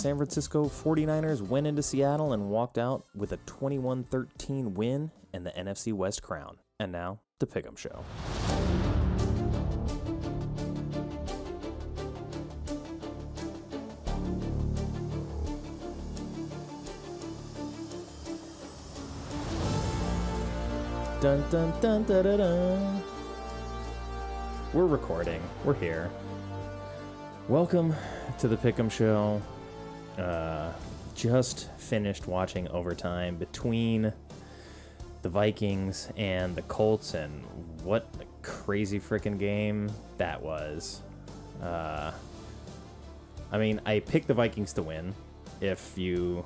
San Francisco 49ers went into Seattle and walked out with a 21 13 win and the NFC West crown. And now, the Pick'em Show. Dun dun dun dun dun dun. We're recording. We're here. Welcome to the Pick'em Show. Uh, just finished watching overtime between the Vikings and the Colts, and what a crazy freaking game that was. Uh, I mean, I picked the Vikings to win if you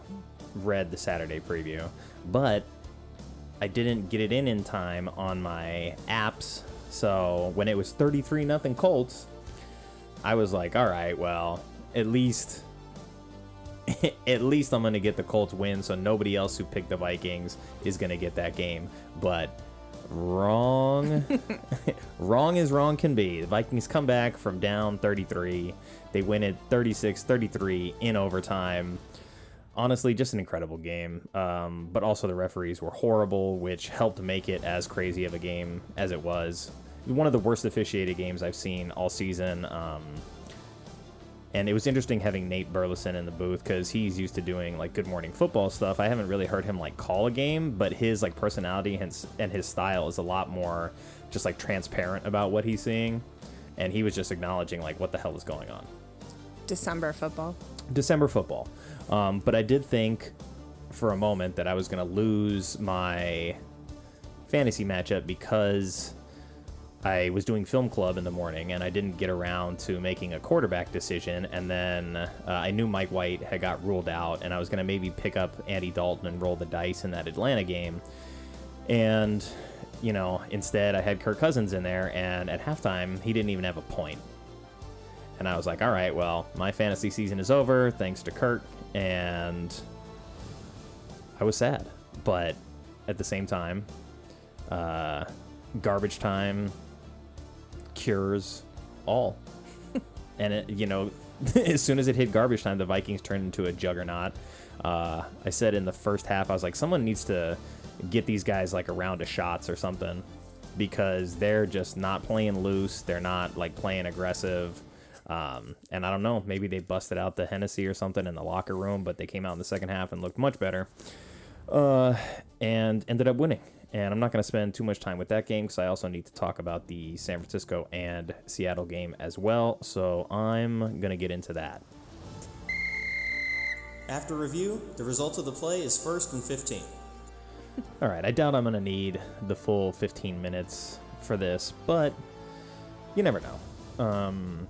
read the Saturday preview, but I didn't get it in in time on my apps. So when it was 33 nothing Colts, I was like, all right, well, at least at least I'm going to get the Colts win so nobody else who picked the Vikings is going to get that game. But wrong wrong as wrong can be. The Vikings come back from down 33. They win it 36-33 in overtime. Honestly, just an incredible game. Um, but also the referees were horrible, which helped make it as crazy of a game as it was. One of the worst officiated games I've seen all season. Um, and it was interesting having Nate Burleson in the booth because he's used to doing like Good Morning Football stuff. I haven't really heard him like call a game, but his like personality and, and his style is a lot more just like transparent about what he's seeing. And he was just acknowledging like what the hell is going on. December football. December football. Um, but I did think for a moment that I was going to lose my fantasy matchup because I was doing film club in the morning and I didn't get around to making a quarterback decision. And then uh, I knew Mike White had got ruled out, and I was going to maybe pick up Andy Dalton and roll the dice in that Atlanta game. And, you know, instead I had Kirk Cousins in there, and at halftime, he didn't even have a point. And I was like, all right, well, my fantasy season is over thanks to Kirk. And I was sad. But at the same time, uh, garbage time cures all. and it, you know, as soon as it hit garbage time, the Vikings turned into a juggernaut. Uh, I said in the first half, I was like, someone needs to get these guys like a round of shots or something because they're just not playing loose. They're not like playing aggressive. Um, and I don't know, maybe they busted out the Hennessy or something in the locker room, but they came out in the second half and looked much better. Uh, and ended up winning. And I'm not going to spend too much time with that game because I also need to talk about the San Francisco and Seattle game as well. So I'm going to get into that. After review, the result of the play is first and 15. All right, I doubt I'm going to need the full 15 minutes for this, but you never know. Um,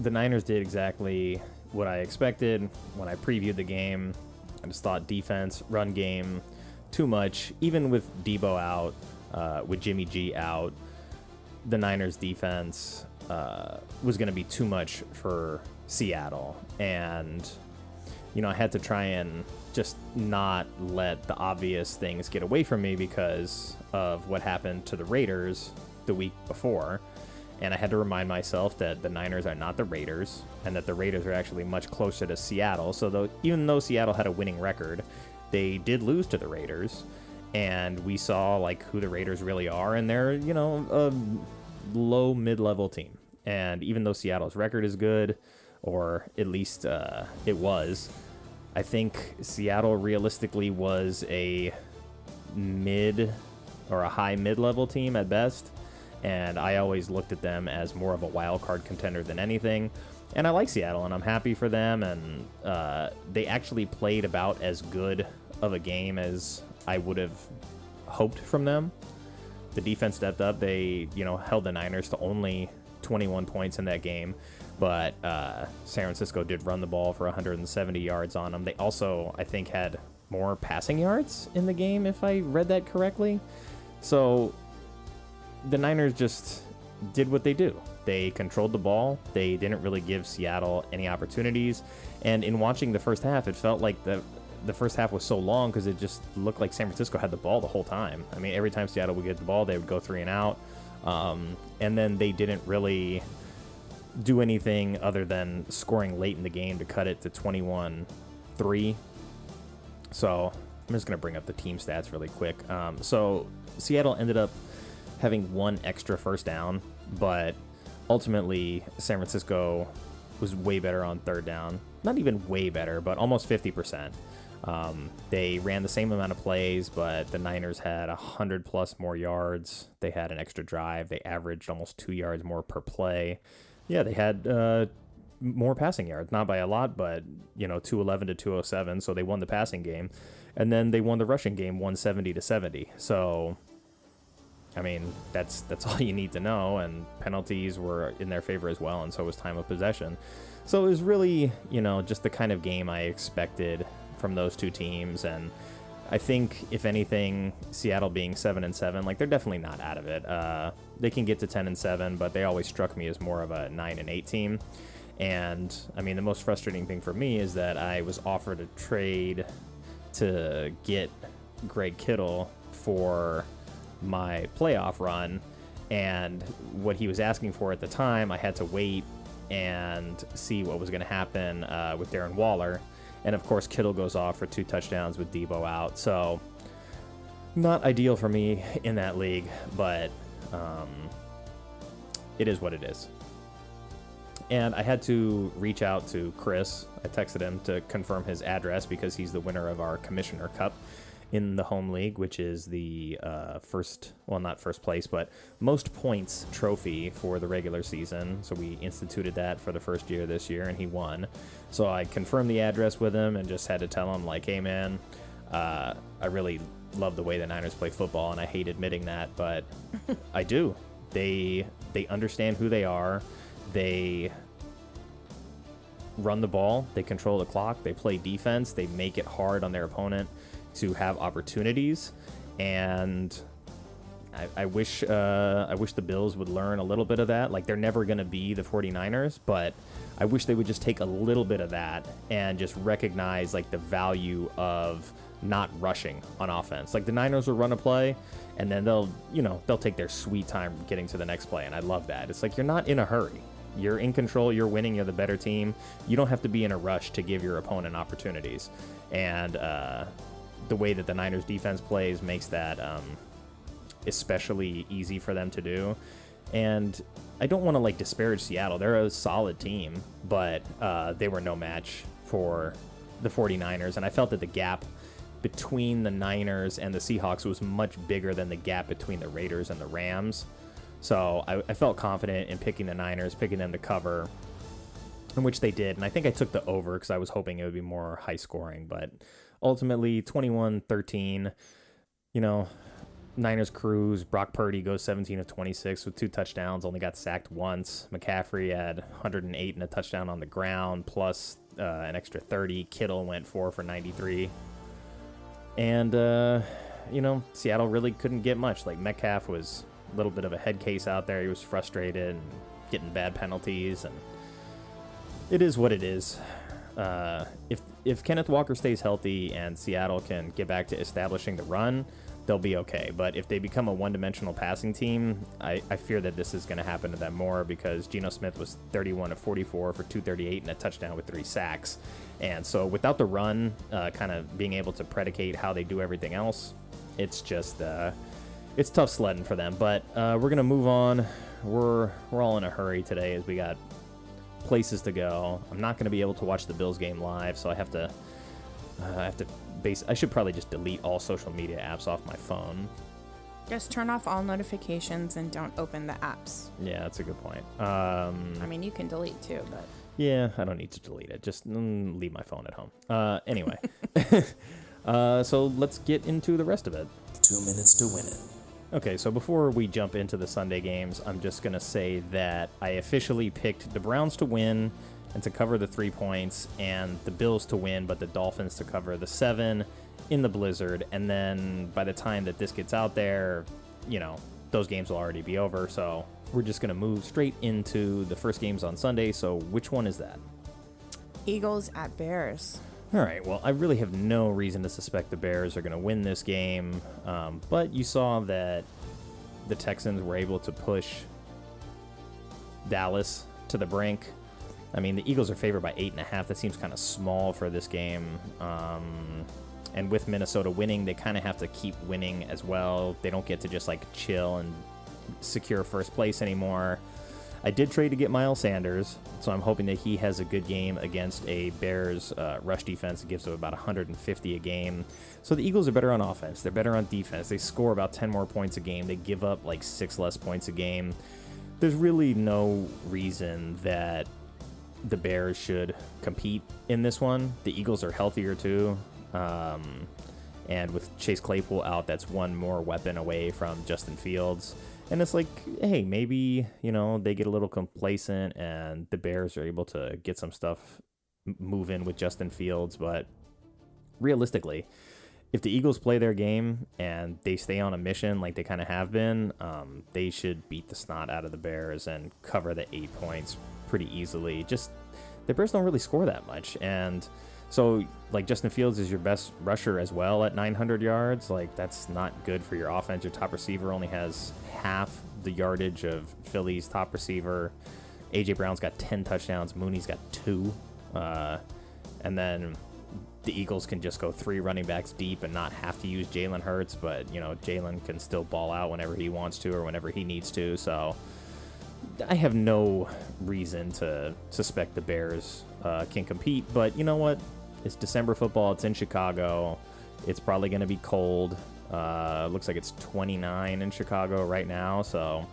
the Niners did exactly what I expected when I previewed the game. I just thought defense, run game, too much. Even with Deebo out, uh, with Jimmy G out, the Niners defense uh, was going to be too much for Seattle. And, you know, I had to try and just not let the obvious things get away from me because of what happened to the Raiders the week before. And I had to remind myself that the Niners are not the Raiders and that the Raiders are actually much closer to Seattle. So, though, even though Seattle had a winning record, they did lose to the Raiders, and we saw like who the Raiders really are, and they're you know a low mid level team. And even though Seattle's record is good, or at least uh, it was, I think Seattle realistically was a mid or a high mid level team at best. And I always looked at them as more of a wild card contender than anything and I like Seattle, and I'm happy for them. And uh, they actually played about as good of a game as I would have hoped from them. The defense stepped up. They, you know, held the Niners to only 21 points in that game, but uh, San Francisco did run the ball for 170 yards on them. They also, I think, had more passing yards in the game, if I read that correctly. So the Niners just did what they do. They controlled the ball. They didn't really give Seattle any opportunities. And in watching the first half, it felt like the the first half was so long because it just looked like San Francisco had the ball the whole time. I mean, every time Seattle would get the ball, they would go three and out. Um, and then they didn't really do anything other than scoring late in the game to cut it to 21 3. So I'm just going to bring up the team stats really quick. Um, so Seattle ended up having one extra first down, but ultimately San Francisco was way better on third down. Not even way better, but almost 50%. Um, they ran the same amount of plays, but the Niners had 100 plus more yards. They had an extra drive. They averaged almost two yards more per play. Yeah, they had uh, more passing yards, not by a lot, but you know, 211 to 207. So they won the passing game, and then they won the rushing game 170 to 70. So, I mean, that's that's all you need to know. And penalties were in their favor as well, and so was time of possession. So it was really, you know, just the kind of game I expected from those two teams, and I think if anything, Seattle being seven and seven, like they're definitely not out of it. Uh, they can get to ten and seven, but they always struck me as more of a nine and eight team. And I mean, the most frustrating thing for me is that I was offered a trade to get Greg Kittle for my playoff run, and what he was asking for at the time, I had to wait and see what was going to happen uh, with Darren Waller and of course, Kittle goes off for two touchdowns with Deebo out. So, not ideal for me in that league, but um, it is what it is. And I had to reach out to Chris. I texted him to confirm his address because he's the winner of our Commissioner Cup in the home league, which is the uh, first, well, not first place, but most points trophy for the regular season. So we instituted that for the first year this year, and he won. So I confirmed the address with him and just had to tell him, like, hey, man, uh, I really love the way the Niners play football, and I hate admitting that, but I do. They they understand who they are. They run the ball. They control the clock. They play defense. They make it hard on their opponent to have opportunities, and I, I wish uh, I wish the Bills would learn a little bit of that. Like they're never going to be the 49ers, but I wish they would just take a little bit of that and just recognize like the value of not rushing on offense. Like the Niners will run a play and then they'll, you know, they'll take their sweet time getting to the next play and I love that. It's like you're not in a hurry. You're in control, you're winning, you're the better team. You don't have to be in a rush to give your opponent opportunities. And uh, the way that the Niners defense plays makes that um, especially easy for them to do. And I don't want to like disparage Seattle. They're a solid team, but uh, they were no match for the 49ers. And I felt that the gap between the Niners and the Seahawks was much bigger than the gap between the Raiders and the Rams. So I, I felt confident in picking the Niners, picking them to cover, in which they did. And I think I took the over because I was hoping it would be more high scoring. But ultimately, 21 13. You know, Niners cruise. Brock Purdy goes 17 of 26 with two touchdowns, only got sacked once. McCaffrey had 108 and a touchdown on the ground, plus uh, an extra 30. Kittle went four for 93. And, uh, you know, Seattle really couldn't get much. Like, Metcalf was a little bit of a head case out there. He was frustrated and getting bad penalties. And it is what it is. Uh, if if Kenneth Walker stays healthy and Seattle can get back to establishing the run, they'll be okay. But if they become a one dimensional passing team, I, I fear that this is going to happen to them more because Geno Smith was 31 of 44 for 238 and a touchdown with three sacks. And so without the run, uh, kind of being able to predicate how they do everything else, it's just. Uh, it's tough sledding for them, but uh, we're gonna move on. We're we're all in a hurry today as we got places to go. I'm not gonna be able to watch the Bills game live, so I have to uh, I have to base. I should probably just delete all social media apps off my phone. Just turn off all notifications and don't open the apps. Yeah, that's a good point. Um, I mean, you can delete too, but yeah, I don't need to delete it. Just mm, leave my phone at home. Uh, anyway, uh, so let's get into the rest of it. Two minutes to win it. Okay, so before we jump into the Sunday games, I'm just going to say that I officially picked the Browns to win and to cover the three points, and the Bills to win, but the Dolphins to cover the seven in the Blizzard. And then by the time that this gets out there, you know, those games will already be over. So we're just going to move straight into the first games on Sunday. So which one is that? Eagles at Bears. All right. Well, I really have no reason to suspect the Bears are going to win this game, um, but you saw that the Texans were able to push Dallas to the brink. I mean, the Eagles are favored by eight and a half. That seems kind of small for this game. Um, and with Minnesota winning, they kind of have to keep winning as well. They don't get to just like chill and secure first place anymore. I did trade to get Miles Sanders, so I'm hoping that he has a good game against a Bears uh, rush defense that gives them about 150 a game. So the Eagles are better on offense. They're better on defense. They score about 10 more points a game. They give up like six less points a game. There's really no reason that the Bears should compete in this one. The Eagles are healthier too. Um, and with Chase Claypool out, that's one more weapon away from Justin Fields. And it's like, hey, maybe, you know, they get a little complacent and the Bears are able to get some stuff moving with Justin Fields. But realistically, if the Eagles play their game and they stay on a mission like they kind of have been, um, they should beat the snot out of the Bears and cover the eight points pretty easily. Just the Bears don't really score that much. And so, like Justin Fields is your best rusher as well at 900 yards. Like that's not good for your offense. Your top receiver only has half the yardage of Philly's top receiver. AJ Brown's got 10 touchdowns. Mooney's got two, uh, and then the Eagles can just go three running backs deep and not have to use Jalen Hurts. But you know Jalen can still ball out whenever he wants to or whenever he needs to. So. I have no reason to suspect the Bears uh, can compete, but you know what? It's December football. It's in Chicago. It's probably going to be cold. Uh, looks like it's 29 in Chicago right now, so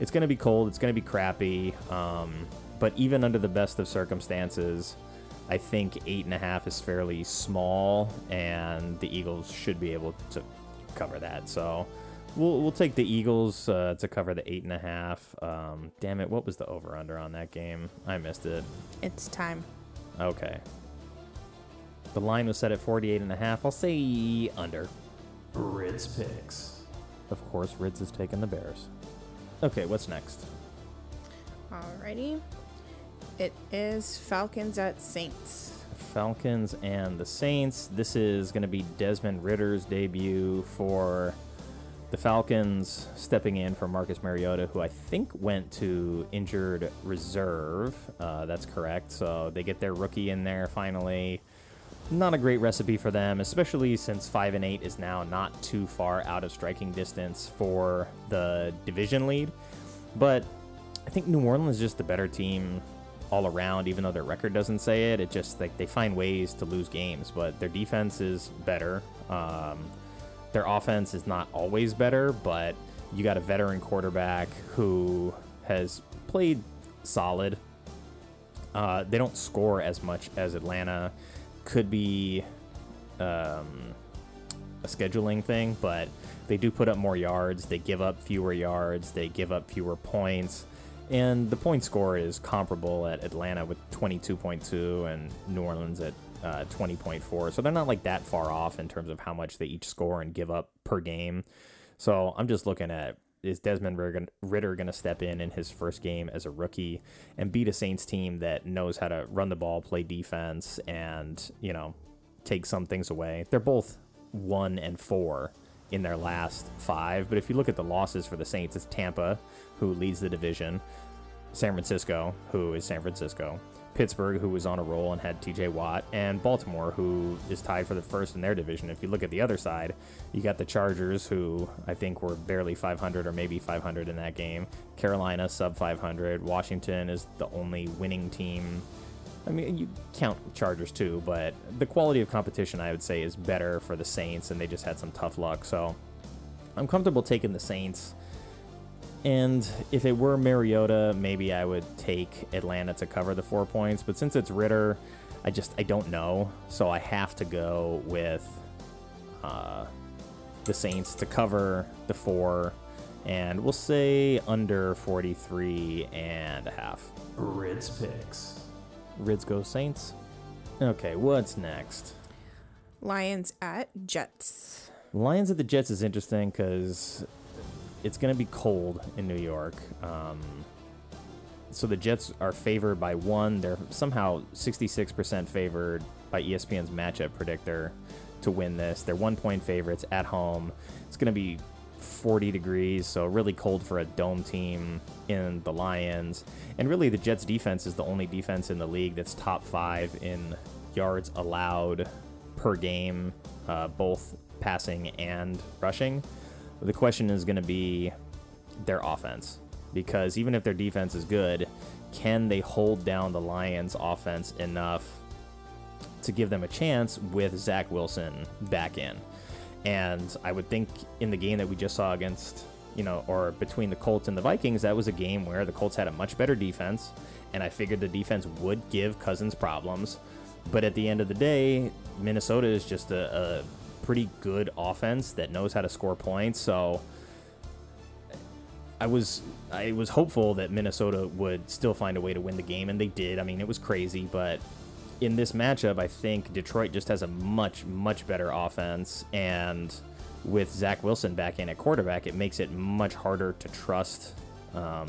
it's going to be cold. It's going to be crappy. Um, but even under the best of circumstances, I think eight and a half is fairly small, and the Eagles should be able to cover that. So we'll we'll take the Eagles uh, to cover the eight and a half. Um, damn it, what was the over under on that game? I missed it. It's time. Okay. The line was set at 48 and a half. I'll say under. Rids picks. Of course, Rids is taking the Bears. Okay, what's next? Alrighty. It is Falcons at Saints. Falcons and the Saints. This is going to be Desmond Ridder's debut for the Falcons, stepping in for Marcus Mariota, who I think went to injured reserve. Uh, that's correct. So they get their rookie in there finally not a great recipe for them, especially since 5 and 8 is now not too far out of striking distance for the division lead. But I think New Orleans is just the better team all around, even though their record doesn't say it. It just like they find ways to lose games, but their defense is better. Um, their offense is not always better, but you got a veteran quarterback who has played solid. Uh, they don't score as much as Atlanta could be um, a scheduling thing, but they do put up more yards. They give up fewer yards. They give up fewer points. And the point score is comparable at Atlanta with 22.2 and New Orleans at uh, 20.4. So they're not like that far off in terms of how much they each score and give up per game. So I'm just looking at is Desmond Ridder going to step in in his first game as a rookie and beat a Saints team that knows how to run the ball, play defense, and you know take some things away? They're both one and four in their last five, but if you look at the losses for the Saints, it's Tampa who leads the division, San Francisco who is San Francisco, Pittsburgh, who was on a roll and had TJ Watt, and Baltimore, who is tied for the first in their division. If you look at the other side, you got the Chargers, who I think were barely 500 or maybe 500 in that game. Carolina, sub 500. Washington is the only winning team. I mean, you count Chargers too, but the quality of competition, I would say, is better for the Saints, and they just had some tough luck. So I'm comfortable taking the Saints. And if it were Mariota, maybe I would take Atlanta to cover the four points. But since it's Ridder, I just I don't know. So I have to go with uh, the Saints to cover the four, and we'll say under 43 and a half. Rids picks. Rids go Saints. Okay, what's next? Lions at Jets. Lions at the Jets is interesting because it's going to be cold in New York. Um, so the Jets are favored by one. They're somehow 66% favored by ESPN's matchup predictor to win this. They're one point favorites at home. It's going to be 40 degrees, so really cold for a dome team in the Lions. And really, the Jets' defense is the only defense in the league that's top five in yards allowed per game, uh, both passing and rushing. The question is going to be their offense because even if their defense is good, can they hold down the Lions' offense enough to give them a chance with Zach Wilson back in? And I would think in the game that we just saw against, you know, or between the Colts and the Vikings, that was a game where the Colts had a much better defense, and I figured the defense would give Cousins problems. But at the end of the day, Minnesota is just a, a pretty good offense that knows how to score points. So I was I was hopeful that Minnesota would still find a way to win the game, and they did. I mean, it was crazy, but in this matchup, I think Detroit just has a much much better offense, and with Zach Wilson back in at quarterback, it makes it much harder to trust um,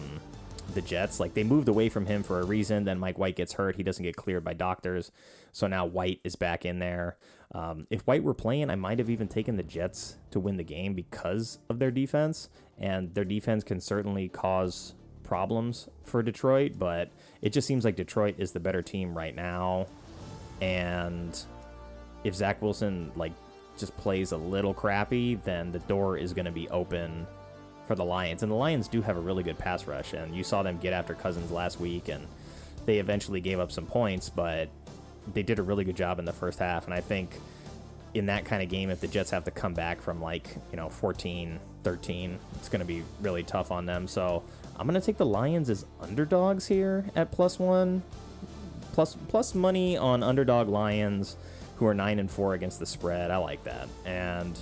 the Jets. Like they moved away from him for a reason. Then Mike White gets hurt. He doesn't get cleared by doctors. So now White is back in there. Um, if White were playing, I might have even taken the Jets to win the game because of their defense. And their defense can certainly cause problems for Detroit, but it just seems like Detroit is the better team right now. And if Zach Wilson like just plays a little crappy, then the door is going to be open for the Lions. And the Lions do have a really good pass rush, and you saw them get after Cousins last week, and they eventually gave up some points, but they did a really good job in the first half. And I think in that kind of game, if the Jets have to come back from like, you know, 14, 13, it's going to be really tough on them. So I'm going to take the Lions as underdogs here at plus one. Plus, plus money on underdog Lions who are 9 and 4 against the spread. I like that. And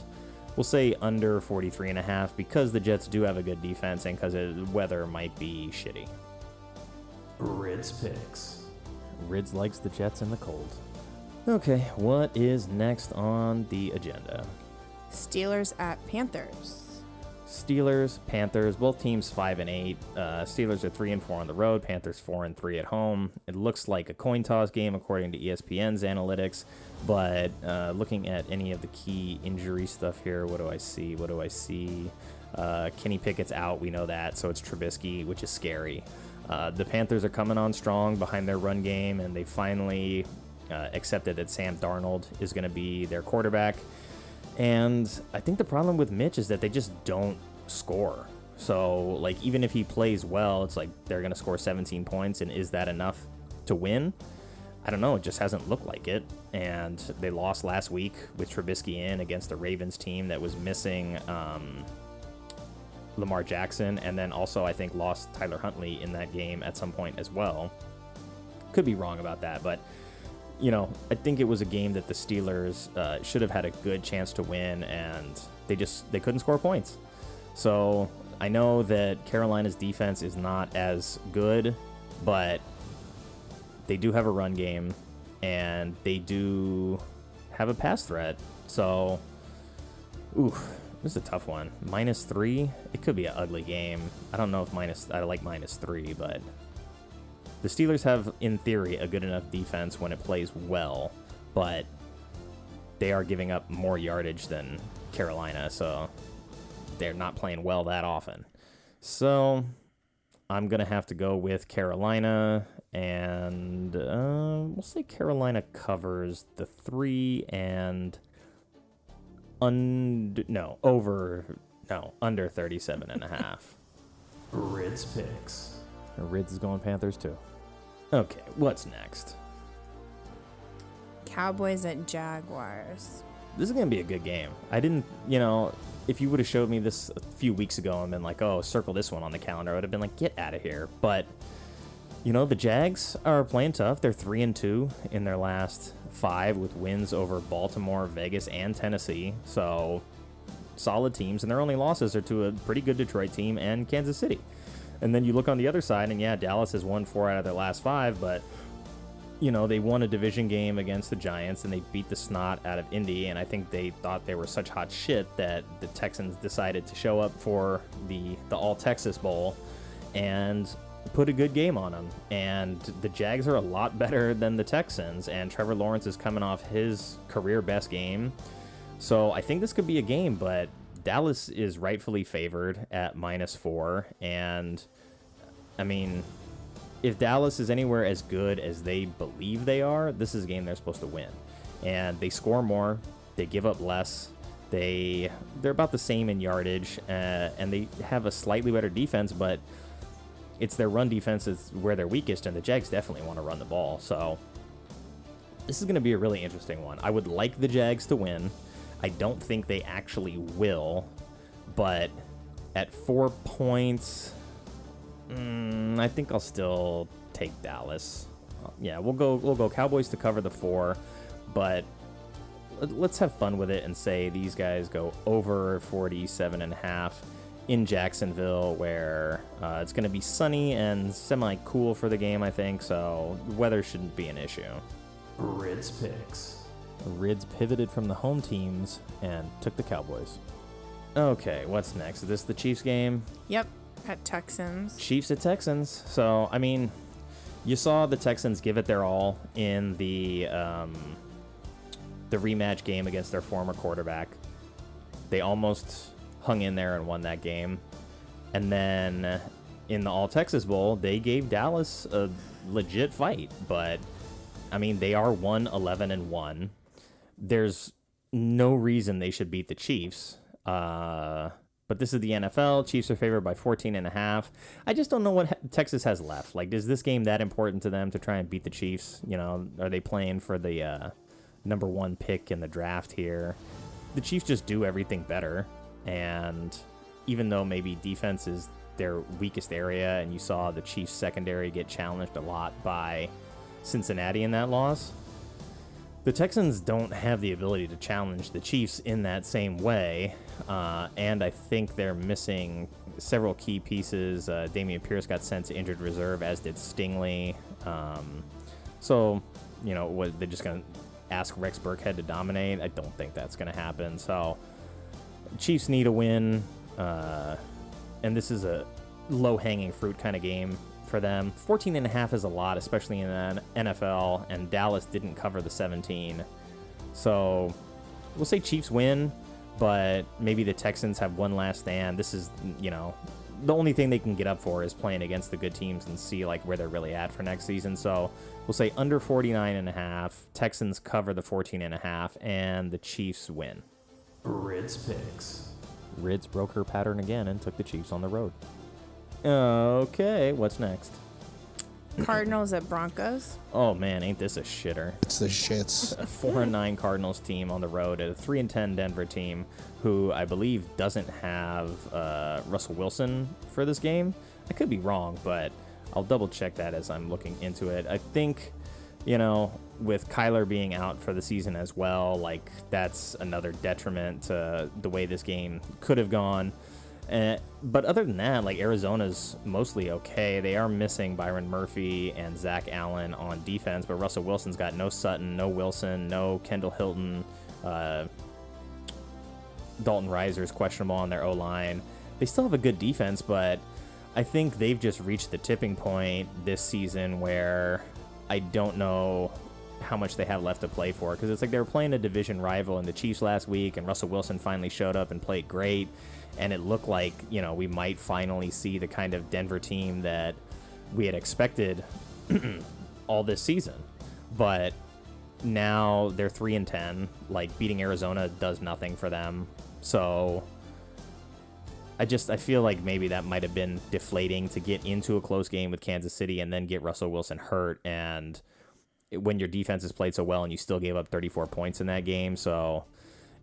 we'll say under 43 and a half because the Jets do have a good defense and because the weather might be shitty. Rids picks. Rids likes the Jets in the cold. Okay, what is next on the agenda? Steelers at Panthers. Steelers, Panthers, both teams five and eight. Uh, Steelers are three and four on the road. Panthers four and three at home. It looks like a coin toss game according to ESPN's analytics. But uh, looking at any of the key injury stuff here, what do I see? What do I see? Uh, Kenny Pickett's out. We know that, so it's Trubisky, which is scary. Uh, the Panthers are coming on strong behind their run game, and they finally uh, accepted that Sam Darnold is going to be their quarterback. And I think the problem with Mitch is that they just don't score. So, like, even if he plays well, it's like they're going to score 17 points, and is that enough to win? I don't know. It just hasn't looked like it. And they lost last week with Trubisky in against the Ravens team that was missing um, Lamar Jackson, and then also, I think, lost Tyler Huntley in that game at some point as well. Could be wrong about that, but you know, I think it was a game that the Steelers uh, should have had a good chance to win, and they just they couldn't score points. So I know that Carolina's defense is not as good, but they do have a run game, and they do have a pass threat. So, ooh, this is a tough one. Minus three, it could be an ugly game. I don't know if minus I like minus three, but the Steelers have, in theory, a good enough defense when it plays well, but they are giving up more yardage than Carolina, so they're not playing well that often. So I'm going to have to go with Carolina, and uh, we'll say Carolina covers the three and und- no, over, no, under 37 and a half. Rids picks. Rids is going Panthers too. Okay, what's next? Cowboys at Jaguars. This is gonna be a good game. I didn't, you know, if you would have showed me this a few weeks ago and been like, "Oh, circle this one on the calendar," I would have been like, "Get out of here!" But you know, the Jags are playing tough. They're three and two in their last five with wins over Baltimore, Vegas, and Tennessee. So solid teams, and their only losses are to a pretty good Detroit team and Kansas City. And then you look on the other side, and yeah, Dallas has won four out of their last five, but you know they won a division game against the Giants, and they beat the snot out of Indy. And I think they thought they were such hot shit that the Texans decided to show up for the the All Texas Bowl and put a good game on them. And the Jags are a lot better than the Texans, and Trevor Lawrence is coming off his career best game. So I think this could be a game, but Dallas is rightfully favored at minus four. And I mean, if Dallas is anywhere as good as they believe they are, this is a game they're supposed to win. And they score more, they give up less. They they're about the same in yardage, uh, and they have a slightly better defense, but it's their run defense is where they're weakest, and the Jags definitely want to run the ball. So this is going to be a really interesting one. I would like the Jags to win. I don't think they actually will, but at four points, mm, I think I'll still take Dallas. Yeah, we'll go we'll go Cowboys to cover the four, but let- let's have fun with it and say these guys go over 47 and a half in Jacksonville where uh, it's going to be sunny and semi cool for the game I think so weather shouldn't be an issue. Rids Picks. Rids pivoted from the home teams and took the Cowboys. Okay, what's next? Is this the Chiefs game? Yep, at Texans. Chiefs at Texans. So, I mean, you saw the Texans give it their all in the um, the rematch game against their former quarterback. They almost hung in there and won that game. And then in the All Texas Bowl, they gave Dallas a legit fight, but I mean, they are 1 11 and 1. There's no reason they should beat the Chiefs. Uh, but this is the NFL. Chiefs are favored by 14 and a half. I just don't know what Texas has left. Like, is this game that important to them to try and beat the Chiefs? You know, are they playing for the uh, number one pick in the draft here? The Chiefs just do everything better. And even though maybe defense is their weakest area, and you saw the Chiefs secondary get challenged a lot by Cincinnati in that loss, the Texans don't have the ability to challenge the Chiefs in that same way, uh, and I think they're missing several key pieces. Uh, Dameon Pierce got sent to injured reserve, as did Stingley. Um, so, you know, what they're just going to ask Rex Burkhead to dominate? I don't think that's going to happen. So, Chiefs need a win, uh, and this is a low-hanging fruit kind of game for them. 14 and a half is a lot, especially in the NFL, and Dallas didn't cover the 17. So we'll say Chiefs win, but maybe the Texans have one last stand. This is, you know, the only thing they can get up for is playing against the good teams and see like where they're really at for next season. So we'll say under 49 and a half. Texans cover the 14 and a half, and the Chiefs win. Rids Picks. Rids broke her pattern again and took the Chiefs on the road. Okay, what's next? Cardinals at Broncos. Oh man, ain't this a shitter? It's the shits. A four and nine Cardinals team on the road at a three and ten Denver team, who I believe doesn't have uh, Russell Wilson for this game. I could be wrong, but I'll double check that as I'm looking into it. I think, you know, with Kyler being out for the season as well, like that's another detriment to the way this game could have gone. But other than that, like Arizona's mostly okay. They are missing Byron Murphy and Zach Allen on defense, but Russell Wilson's got no Sutton, no Wilson, no Kendall Hinton. Uh, Dalton Risner's questionable on their O line. They still have a good defense, but I think they've just reached the tipping point this season where I don't know how much they have left to play for because it's like they were playing a division rival in the Chiefs last week, and Russell Wilson finally showed up and played great, and it looked like you know we might finally see the kind of Denver team that we had expected all this season, but now they're three and ten. Like beating Arizona does nothing for them, so I just I feel like maybe that might have been deflating to get into a close game with Kansas City and then get Russell Wilson hurt and when your defense has played so well and you still gave up 34 points in that game. So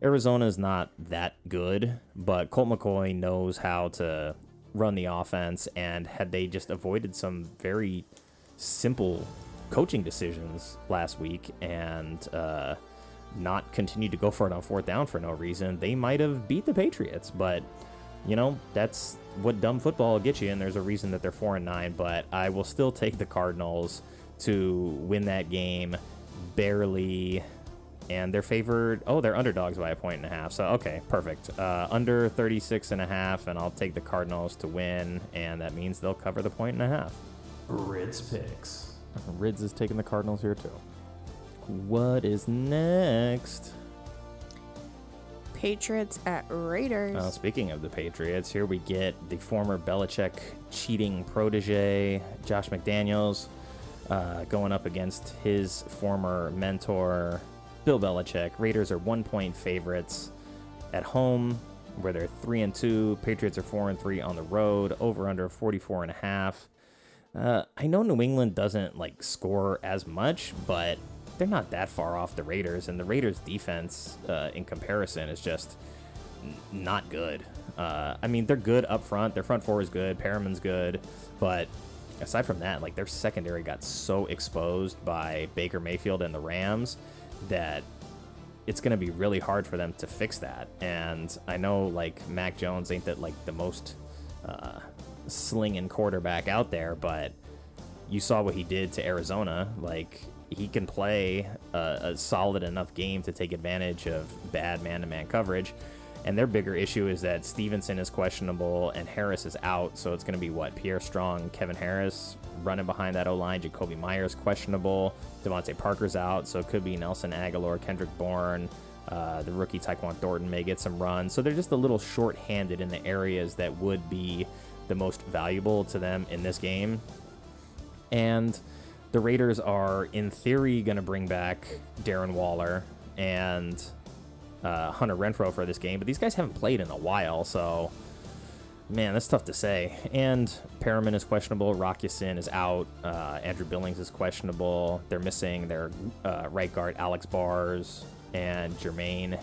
Arizona is not that good, but Colt McCoy knows how to run the offense and had they just avoided some very simple coaching decisions last week and uh, not continued to go for it on fourth down for no reason, they might have beat the Patriots. But you know, that's what dumb football will get you, and there's a reason that they're four and nine. But I will still take the Cardinals to win that game barely. And they're favored. Oh, they're underdogs by a point and a half. So, okay, perfect. Uh, under 36 and a half, and I'll take the Cardinals to win. And that means they'll cover the point and a half. Rids picks. Rids is taking the Cardinals here, too. What is next? Patriots at Raiders. Uh, speaking of the Patriots, here we get the former Belichick cheating protege, Josh McDaniels, uh, going up against his former mentor, Bill Belichick. Raiders are one point favorites at home, where they're three and two. Patriots are four and three on the road. Over under 44 and a half. Uh, I know New England doesn't like score as much, but they're not that far off the Raiders, and the Raiders' defense, uh, in comparison, is just n- not good. Uh, I mean, they're good up front. Their front four is good. Perryman's good, but aside from that, like their secondary got so exposed by Baker Mayfield and the Rams that it's going to be really hard for them to fix that. And I know like Mac Jones ain't that like the most uh, slinging quarterback out there, but you saw what he did to Arizona. Like he can play a, a solid enough game to take advantage of bad man-to-man coverage. And their bigger issue is that Stevenson is questionable and Harris is out. So it's going to be what? Pierre Strong, Kevin Harris running behind that O line. Jakobi Meyers questionable. DeVante Parker's out. So it could be Nelson Agholor, Kendrick Bourne. Uh, the rookie Tyquan Thornton may get some runs. So they're just a little short handed in the areas that would be the most valuable to them in this game. And the Raiders are, in theory, going to bring back Darren Waller and uh, Hunter Renfrow for this game, but these guys haven't played in a while, so man, that's tough to say. And Perryman is questionable. Rock Ya-Sin is out. Uh, Andrew Billings is questionable. They're missing their uh, right guard Alex Bars and Jermaine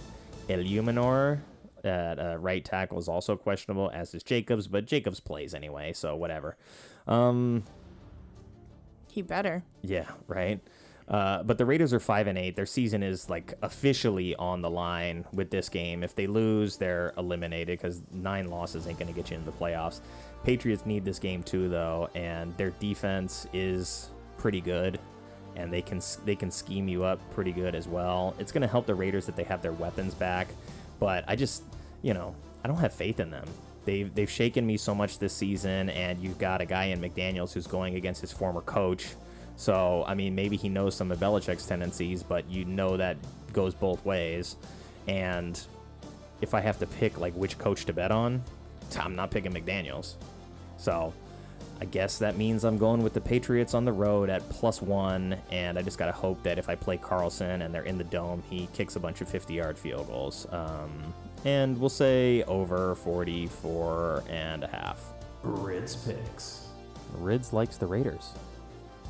Eluemunor. At uh, right tackle is also questionable, as is Jacobs, but Jacobs plays anyway, so whatever. Um, he better. yeah, right. Uh, but the Raiders are five and eight. Their season is like officially on the line with this game. If they lose, they're eliminated because nine losses ain't going to get you into the playoffs. Patriots need this game too, though, and their defense is pretty good, and they can they can scheme you up pretty good as well. It's going to help the Raiders that they have their weapons back, but I just you know I don't have faith in them. They've, they've shaken me so much this season, and you've got a guy in McDaniels who's going against his former coach. So, I mean, maybe he knows some of Belichick's tendencies, but you know that goes both ways. And if I have to pick like which coach to bet on, I'm not picking McDaniels. So, I guess that means I'm going with the Patriots on the road at plus one, and I just gotta hope that if I play Carlson and they're in the dome, he kicks a bunch of 50-yard field goals. Um, and we'll say over 44 and a half. Rids picks. Rids likes the Raiders.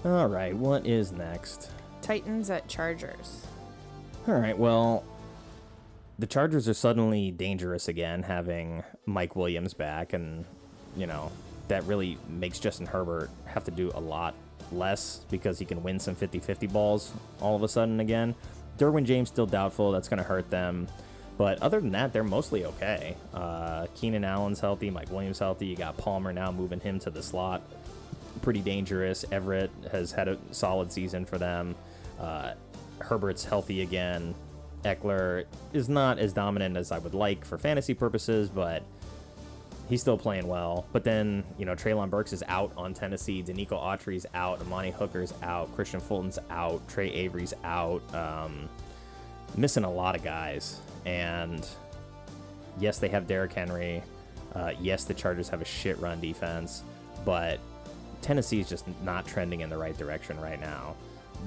All right, what is next? Titans at Chargers. All right, well, the Chargers are suddenly dangerous again, having Mike Williams back, and, you know, that really makes Justin Herbert have to do a lot less because he can win some 50 50 balls all of a sudden again. Derwin James still doubtful. That's going to hurt them. But other than that, they're mostly okay. Uh, Keenan Allen's healthy. Mike Williams healthy. You got Palmer now moving him to the slot. Pretty dangerous. Everett has had a solid season for them. Uh, Herbert's healthy again. Ekeler is not as dominant as I would like for fantasy purposes, but he's still playing well. But then, you know, Treylon Burks is out on Tennessee. Denico Autry's out. Amani Hooker's out. Kristian Fulton's out. Tre Avery's out. Um, missing a lot of guys. And yes, they have Derrick Henry. Uh, yes, the Chargers have a shit run defense, but Tennessee is just not trending in the right direction right now.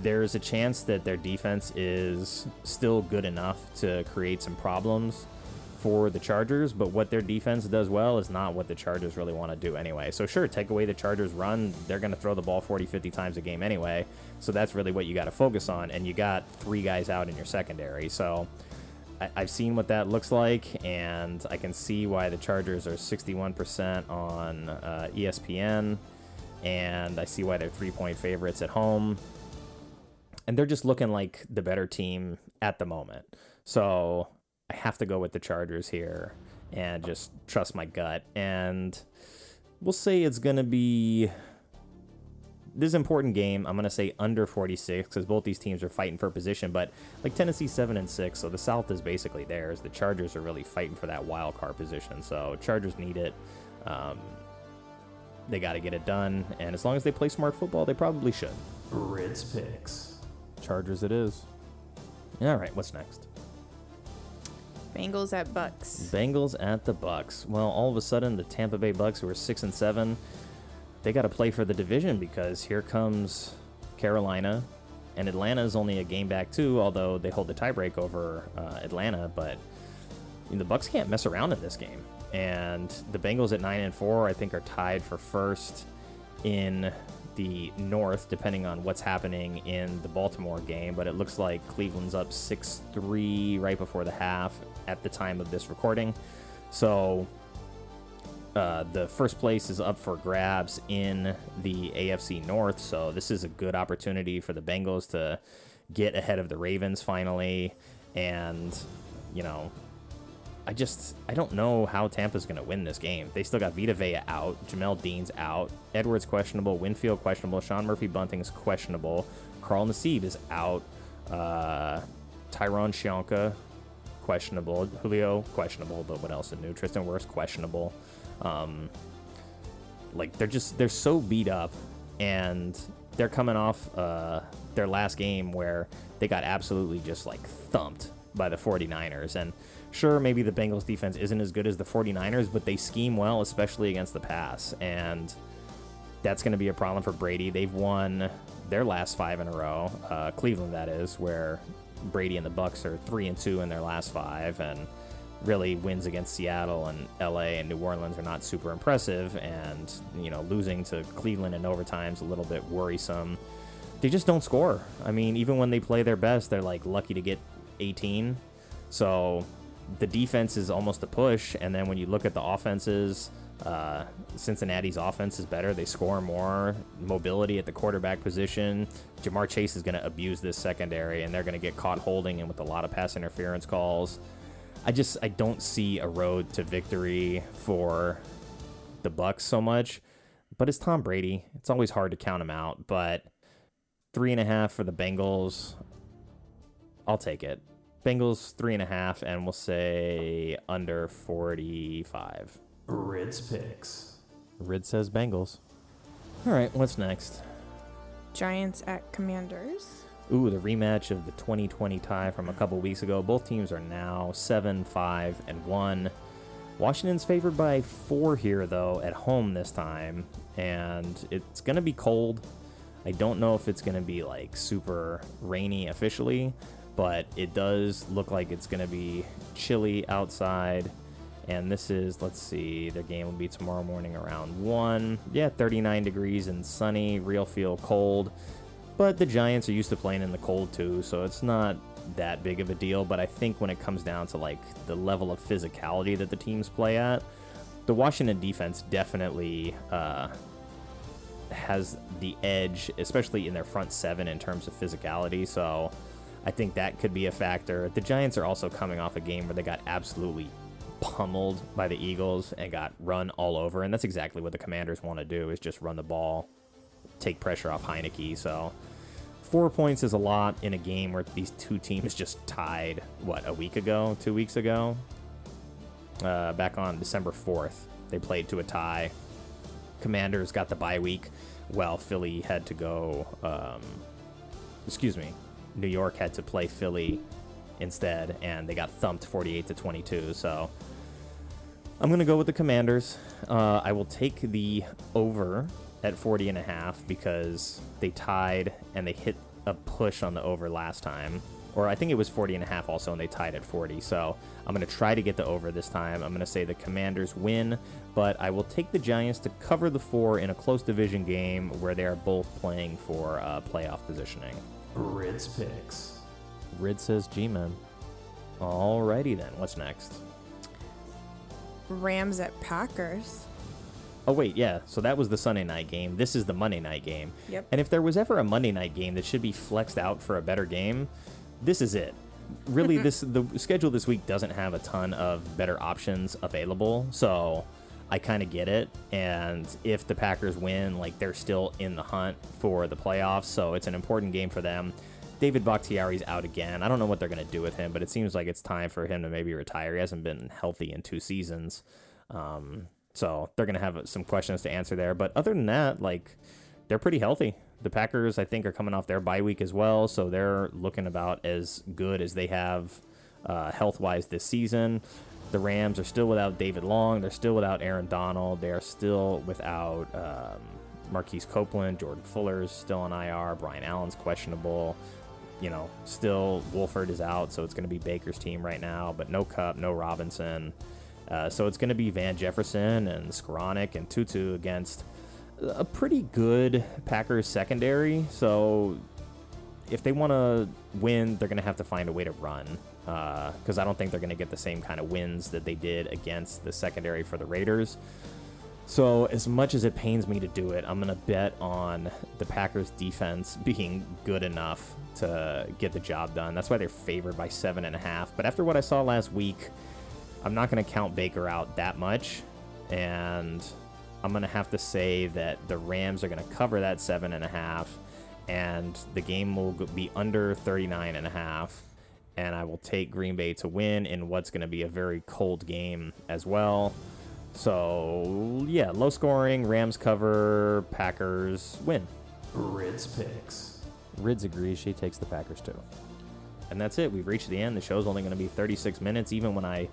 There's a chance that their defense is still good enough to create some problems for the Chargers, but what their defense does well is not what the Chargers really want to do anyway. So, sure, take away the Chargers' run, they're going to throw the ball 40, 50 times a game anyway. So, that's really what you got to focus on. And you got three guys out in your secondary. So, I, I've seen what that looks like, and I can see why the Chargers are 61% on uh, ESPN, and I see why they're three point favorites at home. And they're just looking like the better team at the moment. So I have to go with the Chargers here and just trust my gut. And we'll say it's going to be this is an important game. I'm gonna say under 46 because both these teams are fighting for position. But like Tennessee seven and six, so the South is basically theirs. The Chargers are really fighting for that wild card position. So Chargers need it. Um, they got to get it done, and as long as they play smart football, they probably should. Rids Picks. Chargers, it is. All right, what's next? Bengals at Bucks. Bengals at the Bucks. Well, all of a sudden, the Tampa Bay Bucks, who are six and seven, they got to play for the division because here comes Carolina, and Atlanta is only a game back too. Although they hold the tiebreak over uh, Atlanta, but you know, the Bucks can't mess around in this game. And the Bengals at nine and four, I think, are tied for first in the North, depending on what's happening in the Baltimore game. But it looks like Cleveland's up six three right before the half at the time of this recording. So uh, the first place is up for grabs in the AFC North, so this is a good opportunity for the Bengals to get ahead of the Ravens finally. And, you know, I just I don't know how Tampa's going to win this game. They still got Vita Vea out, Jamel Dean's out, Edwards questionable, Winfield questionable, Sean Murphy Bunting's questionable, Carl Nassib is out, uh, Tyrone Shionka questionable, Julio questionable, but what else is new? Tristan Wirfs questionable. Um, like they're just they're so beat up, and they're coming off uh, their last game where they got absolutely just like thumped by the 49ers. And sure, maybe the Bengals defense isn't as good as the 49ers, but they scheme well, especially against the pass. And that's going to be a problem for Brady. They've won their last five in a row, uh, Cleveland that is, where Brady and the Bucks are three and two in their last five, and really wins against Seattle and LA and New Orleans are not super impressive, and you know losing to Cleveland in overtime is a little bit worrisome. They just don't score. I mean, even when they play their best, they're like lucky to get 18. So the defense is almost a push, and then when you look at the offenses, uh, Cincinnati's offense is better. They score more. Mobility at the quarterback position. Ja'Marr Chase is going to abuse this secondary, and they're going to get caught holding and with a lot of pass interference calls. I just I don't see a road to victory for the Bucks so much. But it's Tom Brady. It's always hard to count him out. But three and a half for the Bengals. I'll take it. Bengals three and a half, and we'll say under forty-five. Rids Picks. Rid says Bengals. All right, what's next? Giants at Commanders. Ooh, the rematch of the 2020 tie from a couple weeks ago. Both teams are now 7 5 and 1. Washington's favored by four here, though, at home this time. And it's going to be cold. I don't know if it's going to be like super rainy officially, but it does look like it's going to be chilly outside. And this is, let's see, the game will be tomorrow morning around 1. Yeah, 39 degrees and sunny, real feel cold. But the Giants are used to playing in the cold too, so it's not that big of a deal. But I think when it comes down to like the level of physicality that the teams play at, the Washington defense definitely uh, has the edge, especially in their front seven in terms of physicality. So I think that could be a factor. The Giants are also coming off a game where they got absolutely pummeled by the Eagles and got run all over, and that's exactly what the Commanders want to do is just run the ball, take pressure off Heinicke. So four points is a lot in a game where these two teams just tied what a week ago, two weeks ago, uh, back on December fourth. They played to a tie. Commanders got the bye week, while Philly had to go. Um, excuse me, New York had to play Philly instead, and they got thumped 48 to 22. So I'm going to go with the Commanders. Uh, I will take the over at 40 and a half because they tied and they hit a push on the over last time. Or I think it was 40 and a half also, and they tied at 40. So I'm going to try to get the over this time. I'm going to say the Commanders win, but I will take the Giants to cover the four in a close division game where they are both playing for uh, playoff positioning. Rids Picks. Rid says G Man. Alrighty then, what's next? Rams at Packers. Oh wait, yeah. So that was the Sunday night game. This is the Monday night game. Yep. And if there was ever a Monday night game that should be flexed out for a better game, this is it. really, this the schedule this week doesn't have a ton of better options available, so I kind of get it. And if the Packers win, like they're still in the hunt for the playoffs, so it's an important game for them. David Bakhtiari's out again. I don't know what they're going to do with him, but it seems like it's time for him to maybe retire. He hasn't been healthy in two seasons. Um, so they're going to have some questions to answer there. But other than that, like, they're pretty healthy. The Packers, I think, are coming off their bye week as well. So they're looking about as good as they have uh, health wise this season. The Rams are still without David Long. They're still without Aaron Donald. They are still without um, Marquise Copeland. Jordan Fuller's still on IR. Brian Allen's questionable you know, still Wolford is out, so it's going to be Baker's team right now, but no Kupp, no Robinson. Uh, so it's going to be Van Jefferson and Skowronek and Tutu against a pretty good Packers secondary. So if they want to win, they're going to have to find a way to run because uh, I don't think they're going to get the same kind of wins that they did against the secondary for the Raiders. So, as much as it pains me to do it, I'm going to bet on the Packers defense being good enough to get the job done. That's why they're favored by seven and a half. But after what I saw last week, I'm not going to count Baker out that much. And I'm going to have to say that the Rams are going to cover that seven and a half. And the game will be under 39 and a half. And I will take Green Bay to win in what's going to be a very cold game as well. So, yeah, low scoring, Rams cover, Packers win. Rids picks. Rids agrees. She takes the Packers too. And that's it. We've reached the end. The show's only going to be 36 minutes, even when I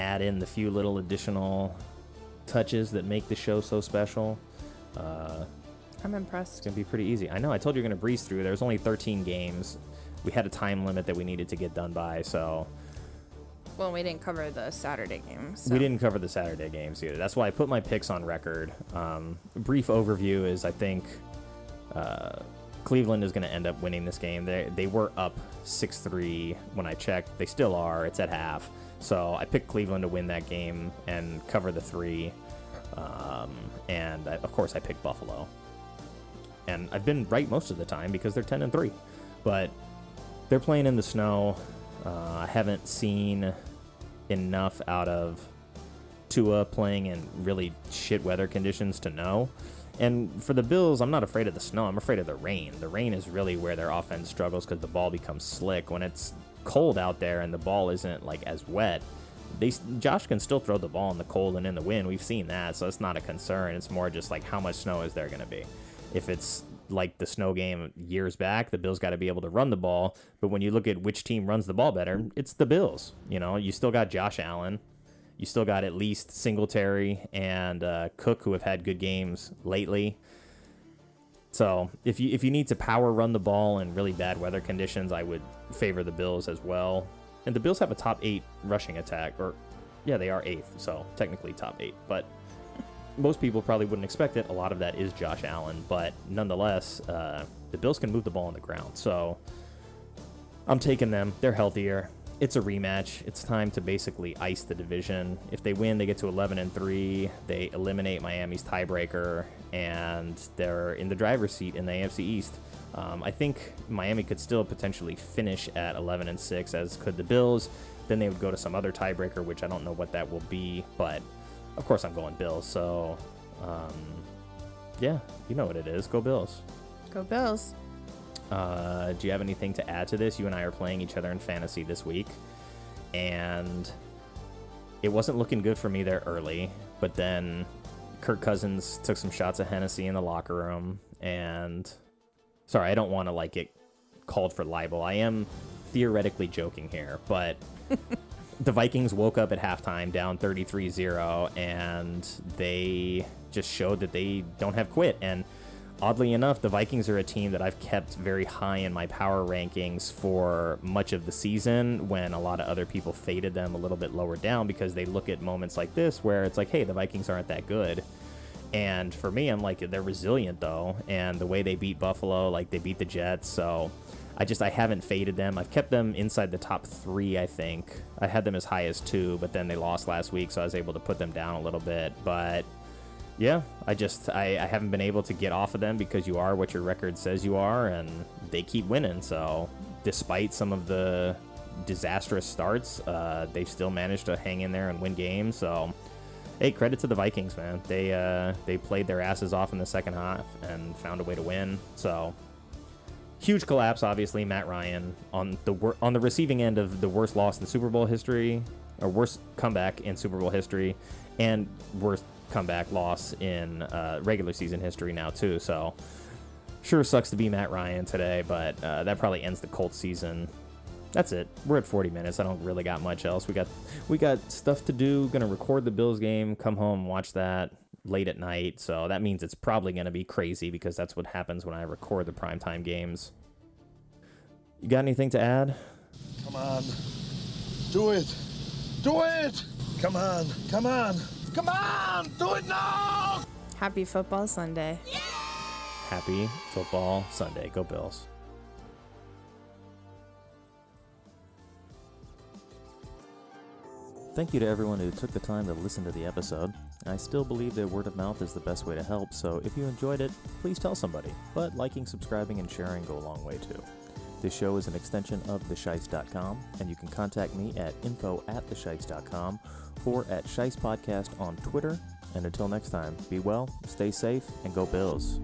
add in the few little additional touches that make the show so special. Uh, I'm impressed. it's going to be pretty easy. I know. I told you you're going to breeze through. There's only 13 games. We had a time limit that we needed to get done by, so Well, we didn't cover the Saturday games. so- We didn't cover the Saturday games either. That's why I put my picks on record. Um, brief overview is I think uh, Cleveland is going to end up winning this game. They, they were up 6 3 when I checked. They still are. It's at half. So I picked Cleveland to win that game and cover the three. Um, and I, of course, I picked Buffalo. And I've been right most of the time because they're 10 and 3. But they're playing in the snow. Uh, I haven't seen enough out of Tua playing in really shit weather conditions to know. And for the Bills, I'm not afraid of the snow. I'm afraid of the rain. The rain is really where their offense struggles because the ball becomes slick. When it's cold out there and the ball isn't like as wet, they Josh can still throw the ball in the cold and in the wind. We've seen that, so it's not a concern. It's more just like how much snow is there going to be. If it's like the snow game years back, the Bills got to be able to run the ball. But when you look at which team runs the ball better, it's the Bills. You know, you still got Josh Allen. You still got at least Singletary and uh, Cook, who have had good games lately. So if you if you need to power run the ball in really bad weather conditions, I would favor the Bills as well. And the Bills have a top eight rushing attack, or yeah, they are eighth, so technically top eight. But most people probably wouldn't expect it. A lot of that is Josh Allen, but nonetheless, uh, the Bills can move the ball on the ground. So I'm taking them. They're healthier. It's a rematch. It's time to basically ice the division. If they win, they get to 11 and 3. They eliminate Miami's tiebreaker, and they're in the driver's seat in the AFC East. Um, I think Miami could still potentially finish at 11 and 6, as could the Bills. Then they would go to some other tiebreaker, which I don't know what that will be, but of course I'm going Bills. So, um, yeah, you know what it is. Go Bills. Go Bills. Uh, do you have anything to add to this? You and I are playing each other in fantasy this week, and it wasn't looking good for me there early. But then Kirk Cousins took some shots of Hennessy in the locker room, and sorry, I don't want to like get called for libel. I am theoretically joking here, but the Vikings woke up at halftime down 33-0 and they just showed that they don't have quit and oddly enough the Vikings are a team that I've kept very high in my power rankings for much of the season when a lot of other people faded them a little bit lower down because they look at moments like this where it's like hey the Vikings aren't that good and for me I'm like they're resilient though and the way they beat Buffalo like they beat the Jets so I just I haven't faded them. I've kept them inside the top three. I think I had them as high as two, but then they lost last week, so I was able to put them down a little bit. But yeah, I just I, I haven't been able to get off of them because you are what your record says you are, and they keep winning. So despite some of the disastrous starts, uh, they still managed to hang in there and win games. So, hey, credit to the Vikings, man. They uh, they played their asses off in the second half and found a way to win. So, huge collapse, obviously. Matt Ryan on the wor- on the receiving end of the worst loss in Super Bowl history, or worst comeback in Super Bowl history, and worst comeback loss in uh, regular season history now too. So, sure sucks to be Matt Ryan today, but uh, that probably ends the Colts season. That's it. We're at 40 minutes. I don't really got much else. We got we got stuff to do. Gonna record the Bills game. Come home, watch that late at night. So that means it's probably gonna be crazy because that's what happens when I record the primetime games. You got anything to add? Come on. Do it. Do it. Come on. Come on. Come on. Do it now. Happy Football Sunday. Happy football Sunday. Go Bills. Thank you to everyone who took the time to listen to the episode. I still believe that word of mouth is the best way to help, so if you enjoyed it, please tell somebody. But liking, subscribing, and sharing go a long way too. This show is an extension of theshice.com, and you can contact me at info at theshice.com or at Shice Podcast on Twitter. And until next time, be well, stay safe, and go Bills.